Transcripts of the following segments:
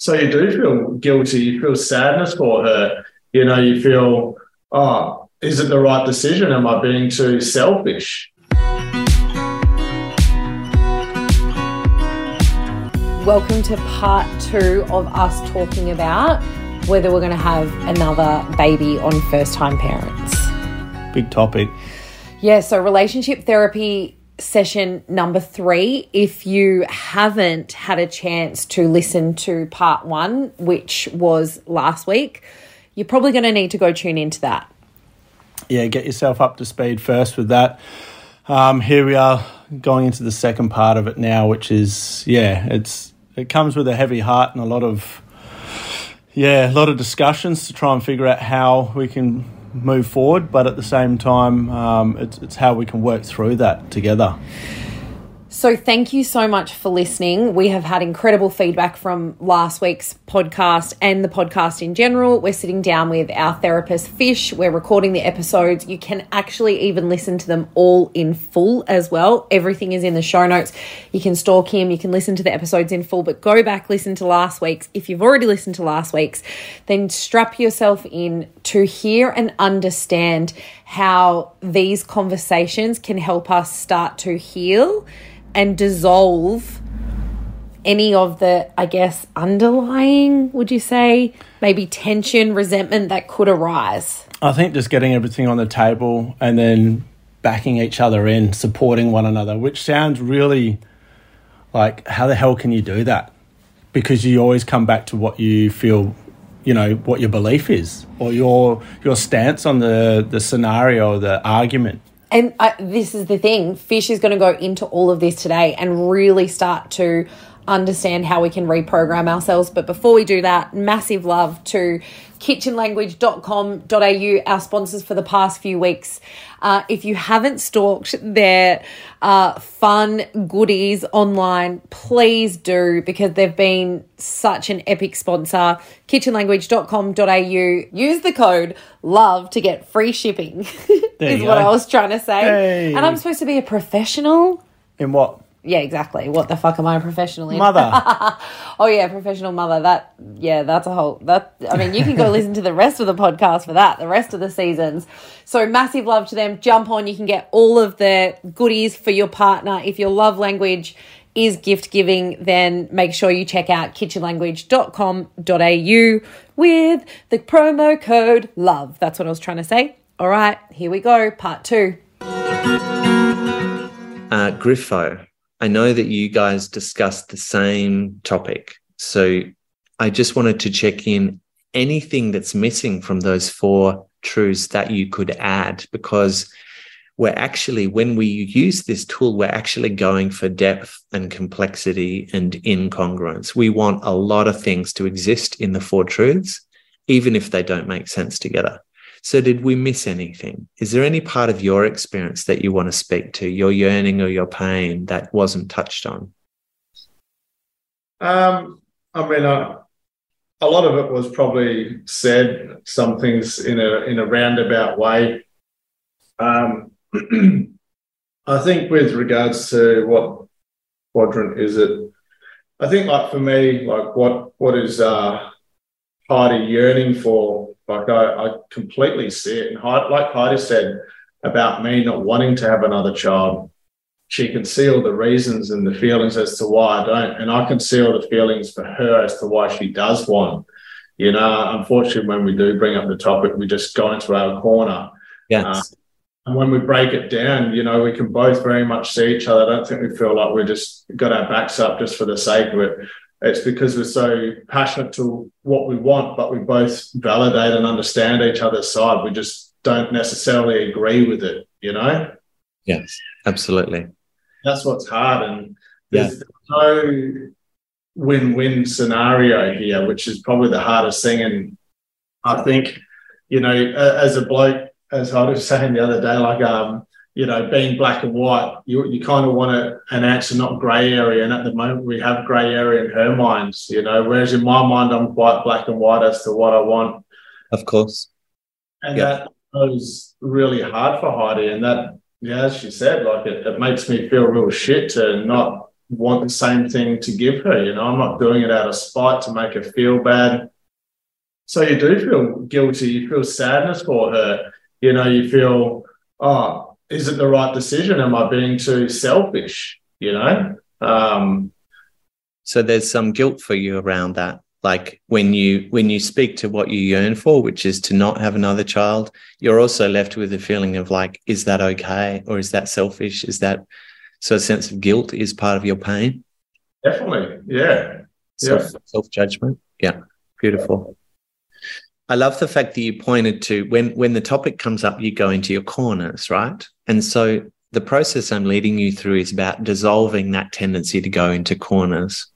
So you do feel guilty. You feel sadness for her. You know, you feel, oh, is it the right decision? Am I being too selfish? Welcome to part two of us talking about whether we're going to have another baby on first time parents. Big topic. Yeah, so relationship therapy session number three. If you haven't had a chance to listen to part one, which was last week, you're probably going to need to go tune into that. Yeah, get yourself up to speed first with that. Um, here we are going into the second part of it now, which is yeah, it's it comes with a heavy heart and a lot of yeah, a lot of discussions to try and figure out how we can move forward, but at the same time, um, it's, it's how we can work through that together. So, thank you so much for listening. We have had incredible feedback from last week's podcast and the podcast in general. We're sitting down with our therapist, Fish. We're recording the episodes. You can actually even listen to them all in full as well. Everything is in the show notes. You can stalk him, you can listen to the episodes in full, but go back, listen to last week's. If you've already listened to last week's, then strap yourself in to hear and understand how these conversations can help us start to heal and dissolve any of the, I guess, underlying, would you say, maybe tension, resentment that could arise? I think just getting everything on the table and then backing each other in, supporting one another, which sounds really like, how the hell can you do that? Because you always come back to what you feel you know what your belief is or your your stance on the the scenario the argument and I, this is the thing Fish is going to go into all of this today and really start to understand how we can reprogram ourselves. But before we do that, massive love to kitchenlanguage.com.au, our sponsors for the past few weeks. Uh, if you haven't stalked their uh, fun goodies online, please do because they've been such an epic sponsor. Kitchenlanguage.com.au. Use the code LOVE to get free shipping, is what I was trying to say. Hey. And I'm supposed to be a professional. in what Yeah, exactly. What the fuck am I a professional in? mother Oh yeah, professional mother. That yeah, that's a whole that I mean you can go listen to the rest of the podcast for that, the rest of the seasons. So massive love to them. Jump on, you can get all of the goodies for your partner. If your love language is gift giving, then make sure you check out kitchenlanguage.com.au with the promo code LOVE. That's what I was trying to say. All right, here we go, part two. uh, Griffo, I know that you guys discussed the same topic. So I just wanted to check in anything that's missing from those four truths that you could add because we're actually, when we use this tool, we're actually going for depth and complexity and incongruence. We want a lot of things to exist in the four truths, even if they don't make sense together. So, did we miss anything? Is there any part of your experience that you want to speak to, your yearning or your pain that wasn't touched on? Um, I mean, uh, a lot of it was probably said, some things in a in a roundabout way. Um, I think with regards to what quadrant is it, I think like for me, like what what is uh, Heidi yearning for? Like I, I completely see it, and like Heidi said about me not wanting to have another child, she can see all the reasons and the feelings as to why I don't, and I can see all the feelings for her as to why she does want. You know, unfortunately, when we do bring up the topic, we just go into our corner. Yes. Uh, and when we break it down, you know, we can both very much see each other. I don't think we feel like we're just got our backs up just for the sake of it. It's because we're so passionate to what we want, but we both validate and understand each other's side. We just don't necessarily agree with it, you know? yes, absolutely. That's what's hard. And there's no win-win scenario here, which is probably the hardest thing. And I think, you know, as a bloke, as I was saying the other day, like um, you know, being black and white, you you kind of want a, an answer, not grey area. And at the moment, we have grey area in her mind, you know. Whereas in my mind, I'm quite black and white as to what I want, Of course. and Yeah. that was really hard for Heidi. And that, yeah, as she said, like it, it makes me feel real shit to not want the same thing to give her. You know, I'm not doing it out of spite to make her feel bad. So you do feel guilty. You feel sadness for her. You know, you feel, oh, is it the right decision? Am I being too selfish? You know? Um, so there's some guilt for you around that like when you when you speak to what you yearn for which is to not have another child you're also left with a feeling of like is that okay or is that selfish is that so a sense of guilt is part of your pain definitely yeah self, yeah. self-judgment yeah beautiful i love the fact that you pointed to when when the topic comes up you go into your corners right? And so the process i'm leading you through is about dissolving that tendency to go into corners.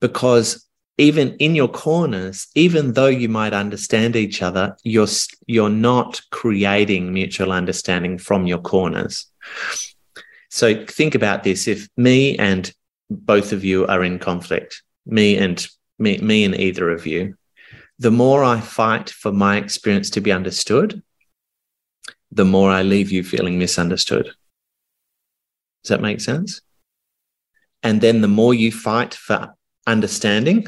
Because even in your corners, even though you might understand each other, you're you're not creating mutual understanding from your corners. So think about this: if me and both of you are in conflict, me and me, me and either of you, the more I fight for my experience to be understood, the more I leave you feeling misunderstood. Does that make sense? And then the more you fight for understanding,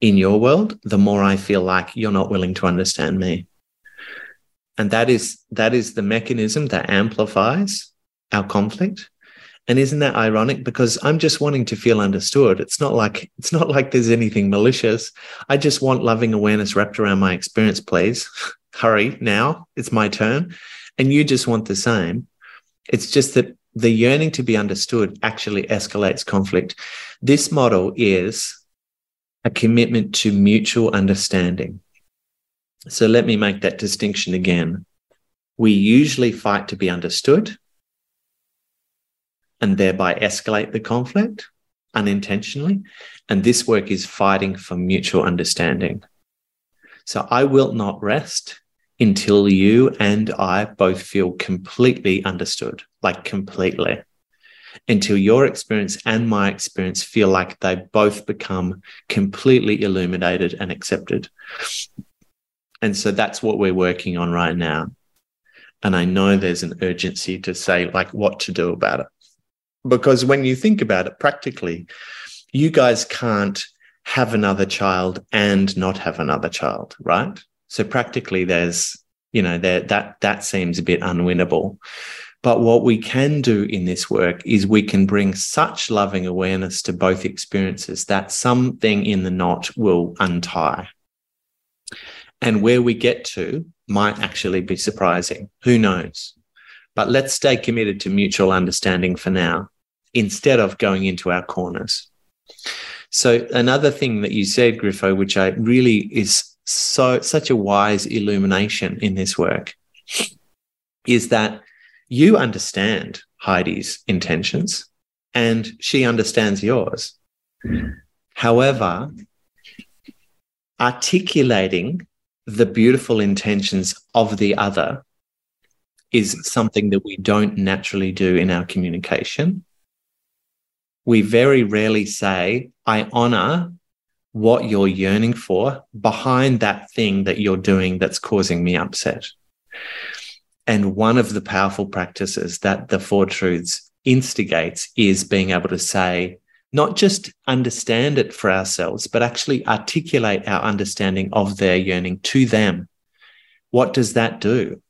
in your world, the more I feel like you're not willing to understand me. And that is that is the mechanism that amplifies our conflict. And isn't that ironic? Because I'm just wanting to feel understood. It's not like it's not like there's anything malicious. I just want loving awareness wrapped around my experience, please. Hurry now. It's my turn. And you just want the same. It's just that the yearning to be understood actually escalates conflict. This model is a commitment to mutual understanding. So let me make that distinction again. We usually fight to be understood and thereby escalate the conflict unintentionally. And this work is fighting for mutual understanding. So I will not rest until you and I both feel completely understood, like completely until your experience and my experience feel like they both become completely illuminated and accepted. And so that's what we're working on right now. And I know there's an urgency to say, like, what to do about it. Because when you think about it practically, you guys can't have another child and not have another child, right? So practically, there's, you know, there, that that seems a bit unwinnable. But what we can do in this work is we can bring such loving awareness to both experiences that something in the knot will untie. And where we get to might actually be surprising. Who knows? But let's stay committed to mutual understanding for now instead of going into our corners. So another thing that you said, Griffo, which I really is so such a wise illumination in this work, is that you understand Heidi's intentions and she understands yours. However, articulating the beautiful intentions of the other is something that we don't naturally do in our communication. We very rarely say, I honor what you're yearning for behind that thing that you're doing that's causing me upset. And one of the powerful practices that the Four Truths instigates is being able to say, not just understand it for ourselves, but actually articulate our understanding of their yearning to them. What does that do?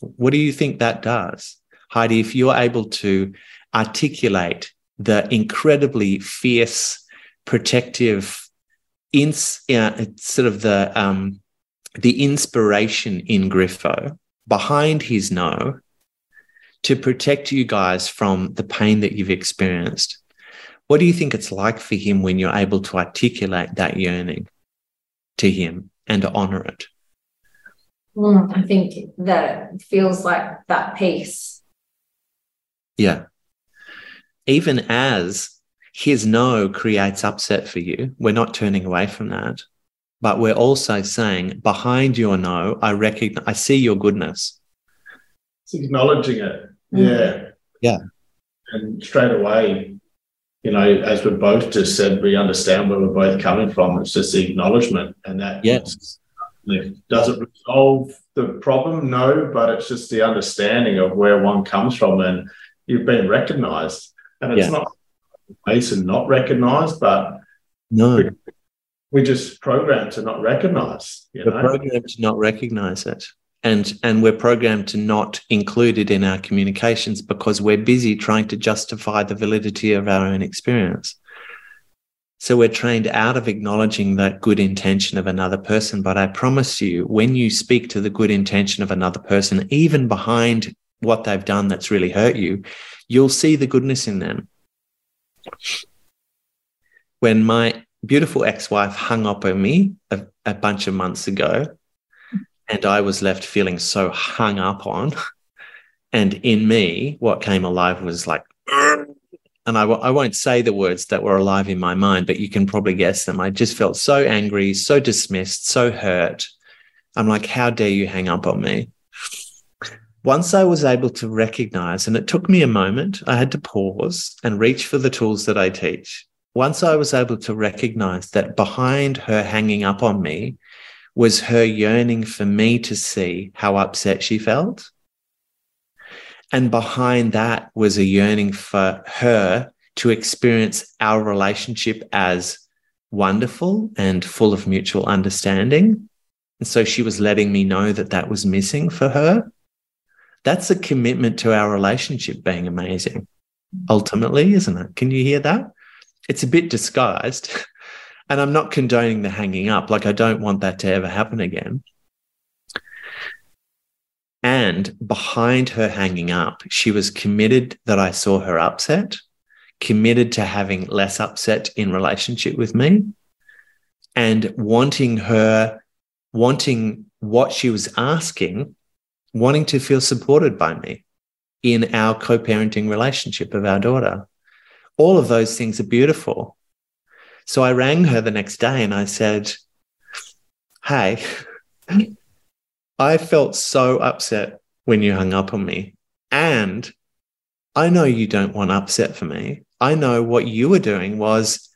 What do you think that does? Heidi, if you're able to articulate the incredibly fierce, protective, ins, uh, sort of the, um, the inspiration in Griffo behind his no to protect you guys from the pain that you've experienced. What do you think it's like for him when you're able to articulate that yearning to him and to honor it? Mm, I think that feels like that peace. Yeah. Even as his no creates upset for you, we're not turning away from that but we're also saying behind your no, I recognize, I see your goodness. It's acknowledging it. Mm. Yeah. Yeah. And straight away, you know, as we both just said, we understand where we're both coming from. It's just the acknowledgement. And that yes. does it resolve the problem? No, but it's just the understanding of where one comes from and you've been recognized. And it's yeah. not place and not recognized, but no. We, just programmed to not recognize. You we're know? programmed to not recognize it. And, and we're programmed to not include it in our communications because we're busy trying to justify the validity of our own experience. So we're trained out of acknowledging that good intention of another person. But I promise you, when you speak to the good intention of another person, even behind what they've done that's really hurt you, you'll see the goodness in them. When my beautiful ex wife hung up on me a, a bunch of months ago, and I was left feeling so hung up on. And in me, what came alive was like, and I w- I won't say the words that were alive in my mind, but you can probably guess them. I just felt so angry, so dismissed, so hurt. I'm like, how dare you hang up on me? Once I was able to recognize, and it took me a moment, I had to pause and reach for the tools that I teach. Once I was able to recognize that behind her hanging up on me was her yearning for me to see how upset she felt and behind that was a yearning for her to experience our relationship as wonderful and full of mutual understanding. And so she was letting me know that that was missing for her. That's a commitment to our relationship being amazing, ultimately, isn't it? Can you hear that? It's a bit disguised. And I'm not condoning the hanging up. Like, I don't want that to ever happen again. And behind her hanging up, she was committed that I saw her upset, committed to having less upset in relationship with me, and wanting her, wanting what she was asking, wanting to feel supported by me in our co parenting relationship of our daughter. All of those things are beautiful. So I rang her the next day and I said, Hey, I felt so upset when you hung up on me. And I know you don't want upset for me. I know what you were doing was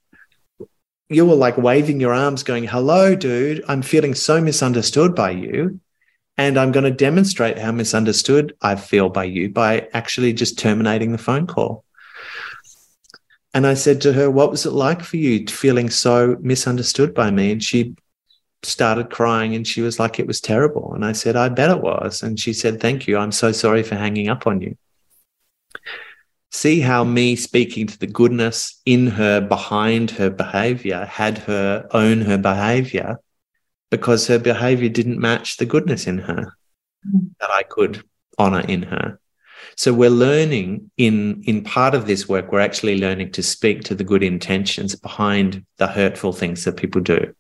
you were like waving your arms, going, Hello, dude, I'm feeling so misunderstood by you. And I'm going to demonstrate how misunderstood I feel by you by actually just terminating the phone call. And I said to her, What was it like for you feeling so misunderstood by me? And she started crying and she was like, it was terrible. And I said, I bet it was. And she said, thank you. I'm so sorry for hanging up on you. See how me speaking to the goodness in her behind her behavior had her own her behavior because her behavior didn't match the goodness in her hmm. that I could honor in her. So we're learning in, in part of this work, we're actually learning to speak to the good intentions behind the hurtful things that people do.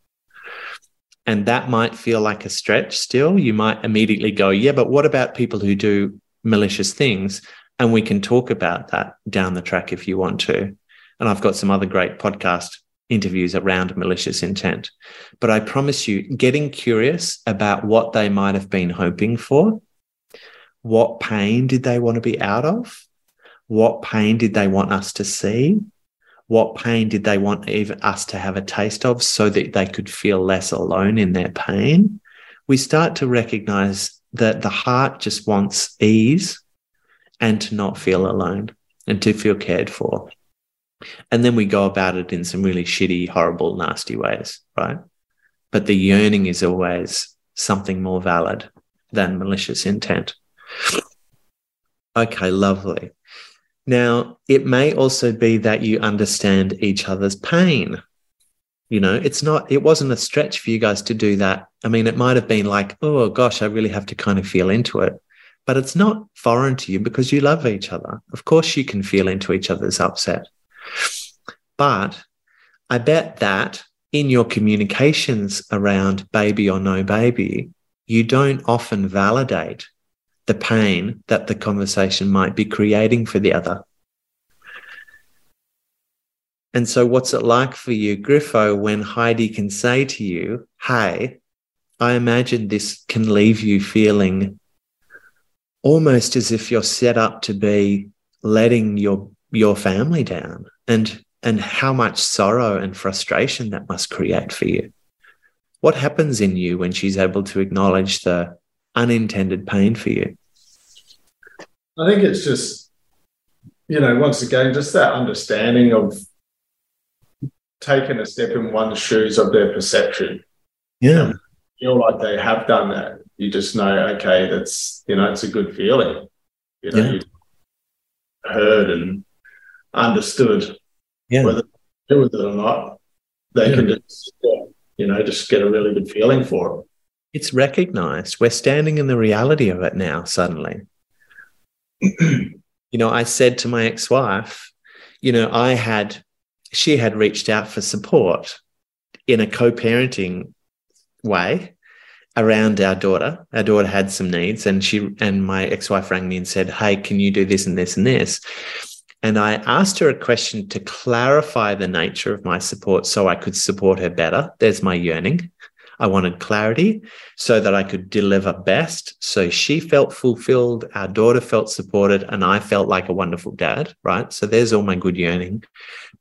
And that might feel like a stretch still. You might immediately go, yeah, but what about people who do malicious things? And we can talk about that down the track if you want to. And I've got some other great podcast interviews around malicious intent. But I promise you, getting curious about what they might have been hoping for, what pain did they want to be out of? What pain did they want us to see? what pain did they want even us to have a taste of so that they could feel less alone in their pain? We start to recognize that the heart just wants ease and to not feel alone and to feel cared for. And then we go about it in some really shitty, horrible, nasty ways, right? But the yearning is always something more valid than malicious intent. Okay, lovely. Now, it may also be that you understand each other's pain. You know, it's not, it wasn't a stretch for you guys to do that. I mean, it might have been like, oh gosh, I really have to kind of feel into it. But it's not foreign to you because you love each other. Of course, you can feel into each other's upset. But I bet that in your communications around baby or no baby, you don't often validate the pain that the conversation might be creating for the other. And so, what's it like for you, Griffo, when Heidi can say to you, Hey, I imagine this can leave you feeling almost as if you're set up to be letting your your family down and and how much sorrow and frustration that must create for you what happens in you when she's able to acknowledge the unintended pain for you? I think it's just you know, once again, just that understanding of taking a step in one's shoes of their perception. Yeah. Feel like they have done that. You just know, okay, that's, you know, it's a good feeling. You know, Yeah. you heard and understood Yeah. whether they do with it or not. They Yeah. can just, you know, just get a really good feeling for it. It's recognized. We're standing in the reality of it now, suddenly. you know, I said to my ex wife, you know, I had, she had reached out for support in a co parenting way around our daughter. Our daughter had some needs, and she and my ex wife rang me and said, Hey, can you do this and this and this? And I asked her a question to clarify the nature of my support so I could support her better. There's my yearning. I wanted clarity so that I could deliver best. So she felt fulfilled, our daughter felt supported, and I felt like a wonderful dad, right? So there's all my good yearning.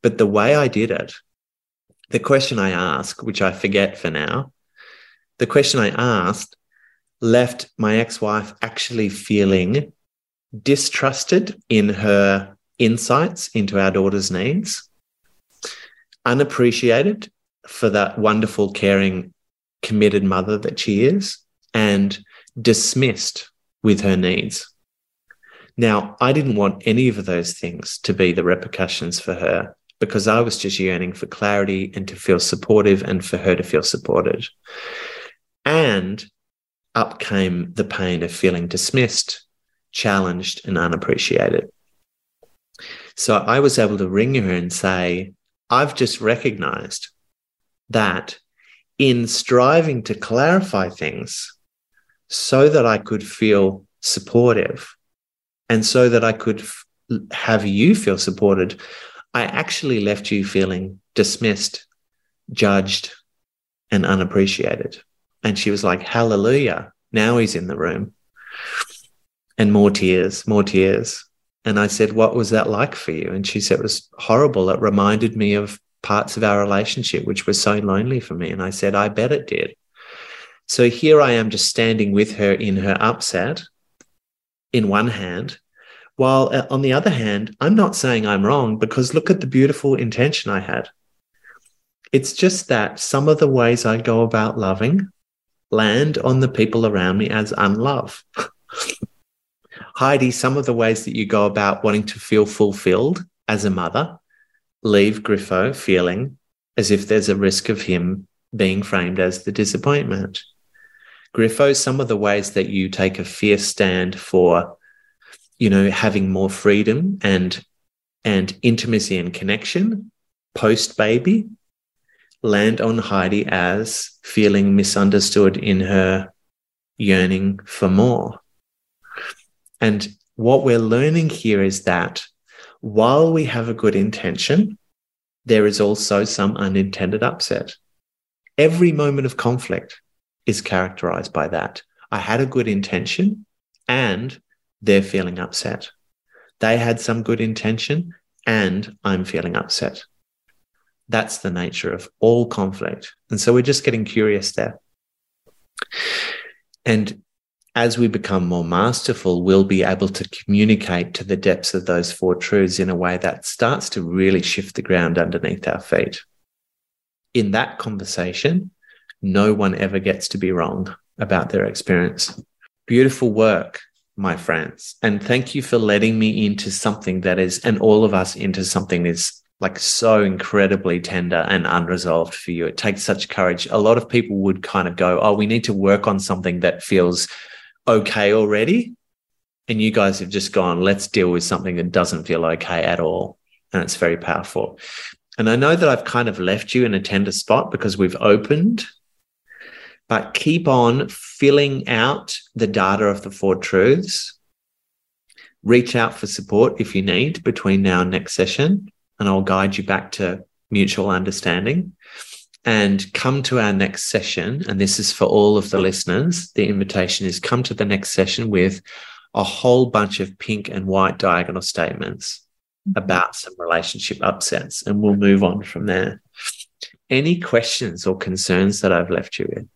But the way I did it, the question I asked, which I forget for now, the question I asked left my ex wife actually feeling distrusted in her insights into our daughter's needs, unappreciated for that wonderful, caring, committed mother that she is, and dismissed with her needs. Now, I didn't want any of those things to be the repercussions for her because I was just yearning for clarity and to feel supportive and for her to feel supported. And up came the pain of feeling dismissed, challenged, and unappreciated. So I was able to ring her and say, I've just recognized that in striving to clarify things so that I could feel supportive and so that I could f- have you feel supported, I actually left you feeling dismissed, judged, and unappreciated. And she was like, Hallelujah. Now he's in the room. And more tears, more tears. And I said, What was that like for you? And she said, It was horrible. It reminded me of parts of our relationship, which was so lonely for me. And I said, I bet it did. So here I am just standing with her in her upset in one hand, while uh, on the other hand, I'm not saying I'm wrong because look at the beautiful intention I had. It's just that some of the ways I go about loving land on the people around me as unlove. Heidi, some of the ways that you go about wanting to feel fulfilled as a mother leave Griffo feeling as if there's a risk of him being framed as the disappointment. Griffo, some of the ways that you take a fierce stand for, you know, having more freedom and and intimacy and connection post baby land on Heidi as feeling misunderstood in her yearning for more. And what we're learning here is that while we have a good intention, there is also some unintended upset. Every moment of conflict is characterized by that. I had a good intention and they're feeling upset. They had some good intention and I'm feeling upset. That's the nature of all conflict. And so we're just getting curious there. And as we become more masterful, we'll be able to communicate to the depths of those four truths in a way that starts to really shift the ground underneath our feet. In that conversation, no one ever gets to be wrong about their experience. Beautiful work, my friends. And thank you for letting me into something that is, and all of us into something that is like so incredibly tender and unresolved for you. It takes such courage. A lot of people would kind of go, Oh, we need to work on something that feels okay already. And you guys have just gone, let's deal with something that doesn't feel okay at all. And it's very powerful. And I know that I've kind of left you in a tender spot because we've opened, but keep on filling out the data of the four truths. Reach out for support if you need between now and next session, and I'll guide you back to mutual understanding and come to our next session. And this is for all of the listeners. The invitation is come to the next session with a whole bunch of pink and white diagonal statements mm-hmm. about some relationship upsets, and we'll move on from there. Any questions or concerns that I've left you with?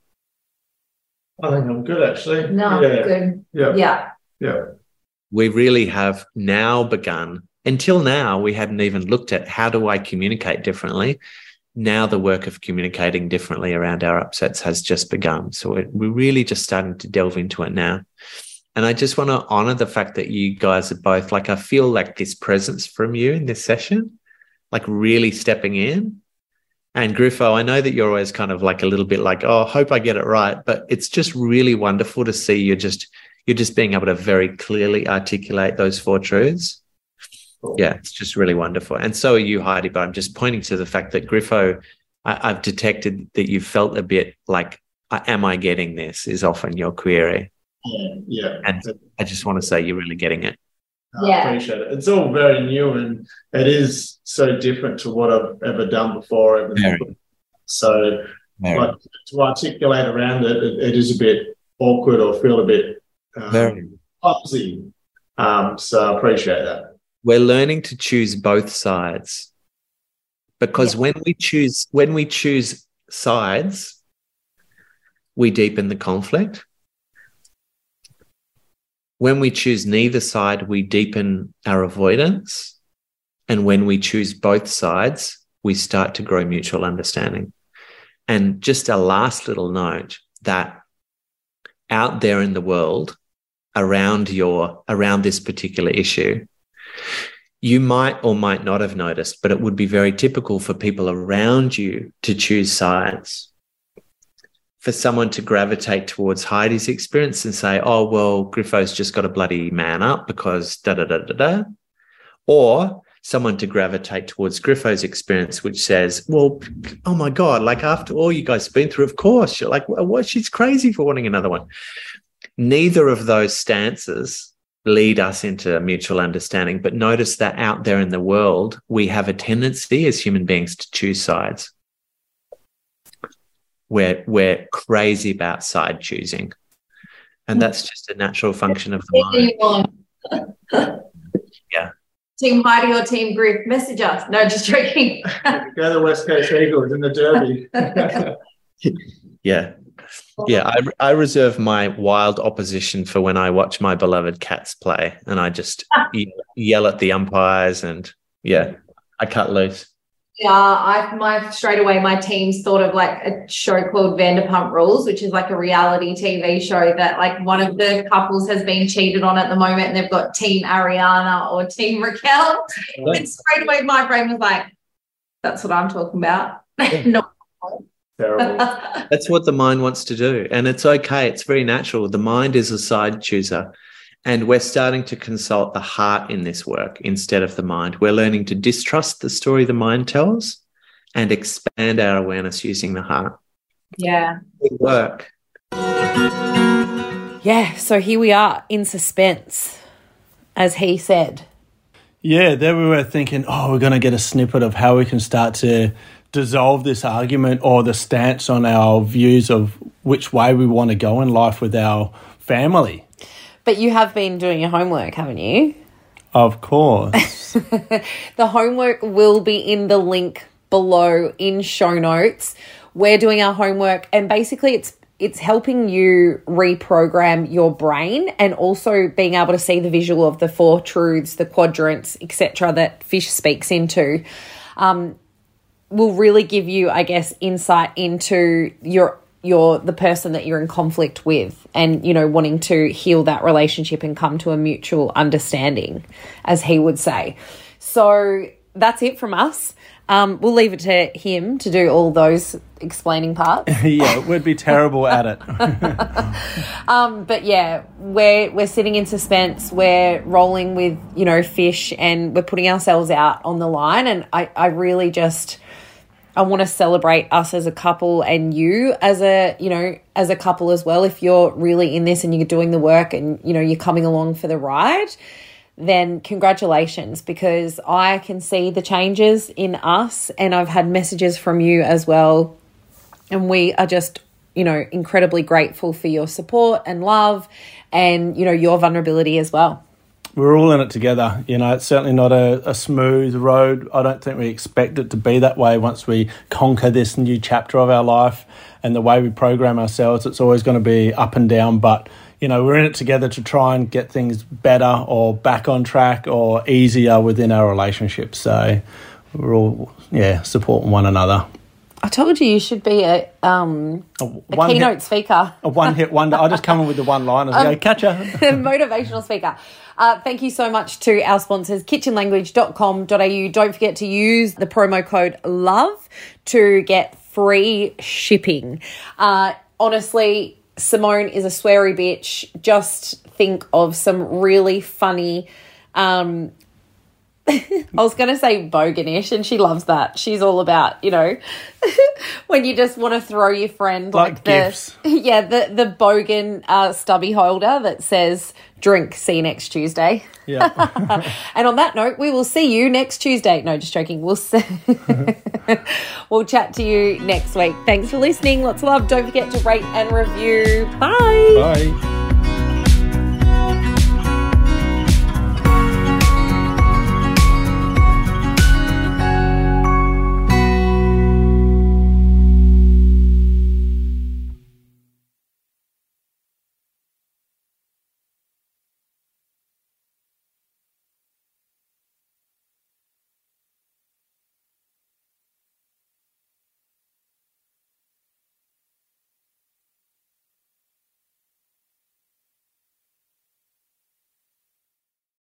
I think I'm good actually. No, yeah. good. Yeah. Yeah. Yeah. We really have now begun until now, we hadn't even looked at how do I communicate differently. Now, the work of communicating differently around our upsets has just begun. So we're really just starting to delve into it now. And I just want to honor the fact that you guys are both like, I feel like this presence from you in this session, like really stepping in. And Griffo, I know that you're always kind of like a little bit like, oh, hope I get it right. But it's just really wonderful to see you're just, you're just being able to very clearly articulate those four truths yeah, it's just really wonderful. And so are you, Heidi. But I'm just pointing to the fact that Griffo, I, have detected that you felt a bit like, "Am I getting this?" Is often your query. Yeah, yeah. And I just want to say you're really getting it. I yeah. appreciate it. It's all very new and it is so different to what I've ever done before. Very. So, very. to articulate around it, it, it is a bit awkward or feel a bit um, very clumsy. Um, so I appreciate that we're learning to choose both sides. Because yeah. when we choose when we choose sides we deepen the conflict. When we choose neither side we deepen our avoidance. And when we choose both sides we start to grow mutual understanding. And just a last little note that out there in the world around your around this particular issue you might or might not have noticed, but it would be very typical for people around you to choose sides. For someone to gravitate towards Heidi's experience and say, oh, well, Griffo's just got a bloody man up because da da da da da. Or someone to gravitate towards Griffo's experience, which says, well, oh my God, like after all you guys have been through, of course, you're like, what? She's crazy for wanting another one. Neither of those stances lead us into mutual understanding. But notice that out there in the world, we have a tendency as human beings to choose sides. We're, we're crazy about side choosing. And hmm. that's just a natural function of the mind. yeah. Team Heidi or Team Group, message us. No, just joking. Go the West Coast Eagles in the Derby. yeah, yeah, I, I reserve my wild opposition for when I watch my beloved cats play, and I just yell at the umpires, and yeah, I cut loose. Yeah, I my straight away my team's thought of like a show called Vanderpump Rules, which is like a reality TV show that like one of the couples has been cheated on at the moment, and they've got Team Ariana or Team Raquel. And straight away my brain was like, "That's what I'm talking about." Yeah. Not Terrible. That's what the mind wants to do. And it's okay. It's very natural. The mind is a side chooser. And we're starting to consult the heart in this work instead of the mind. We're learning to distrust the story the mind tells and expand our awareness using the heart. Yeah. Good work. Yeah. So here we are in suspense, as he said. Yeah, there we were thinking, oh, we're going to get a snippet of how we can start to dissolve this argument or the stance on our views of which way we want to go in life with our family. But you have been doing your homework, haven't you? Of course. the homework will be in the link below in show notes. We're doing our homework and basically it's it's helping you reprogram your brain and also being able to see the visual of the four truths, the quadrants, etc. that Fish speaks into. Um, will really give you, I guess, insight into your your the person that you're in conflict with and you know wanting to heal that relationship and come to a mutual understanding as he would say so that's it from us um, we'll leave it to him to do all those explaining parts. yeah, we'd be terrible at it. um, but yeah, we're we're sitting in suspense. We're rolling with you know fish, and we're putting ourselves out on the line. And I I really just I want to celebrate us as a couple and you as a, you know, as a couple as well. If you're really in this and you're doing the work and, you know, you're coming along for the ride, then congratulations because I can see the changes in us and I've had messages from you as well. And we are just, you know, incredibly grateful for your support and love and, you know, your vulnerability as well we're all in it together. You know, it's certainly not a, a, smooth road. I don't think we expect it to be that way once we conquer this new chapter of our life and the way we program ourselves. It's always going to be up and down, but you know, we're in it together to try and get things better or back on track or easier within our relationship. So we're all, yeah, supporting one another. I told you you should be a um a, a keynote hit, speaker. A one hit wonder. I just come in with the one liners. Um, go catch ya. motivational speaker. Uh, thank you so much to our sponsors, kitchenlanguage.com.au. Don't forget to use the promo code LOVE to get free shipping. Uh, honestly, Simone is a sweary bitch. Just think of some really funny um, I was going to say boganish, and she loves that. She's all about, you know, when you just want to throw your friend like, like gifts. yeah the the bogan uh, stubby holder that says "drink." See you next Tuesday. Yeah. and on that note, we will see you next Tuesday. No, just joking. We'll see. we'll chat to you next week. Thanks for listening. Lots of love. Don't forget to rate and review. Bye. Bye.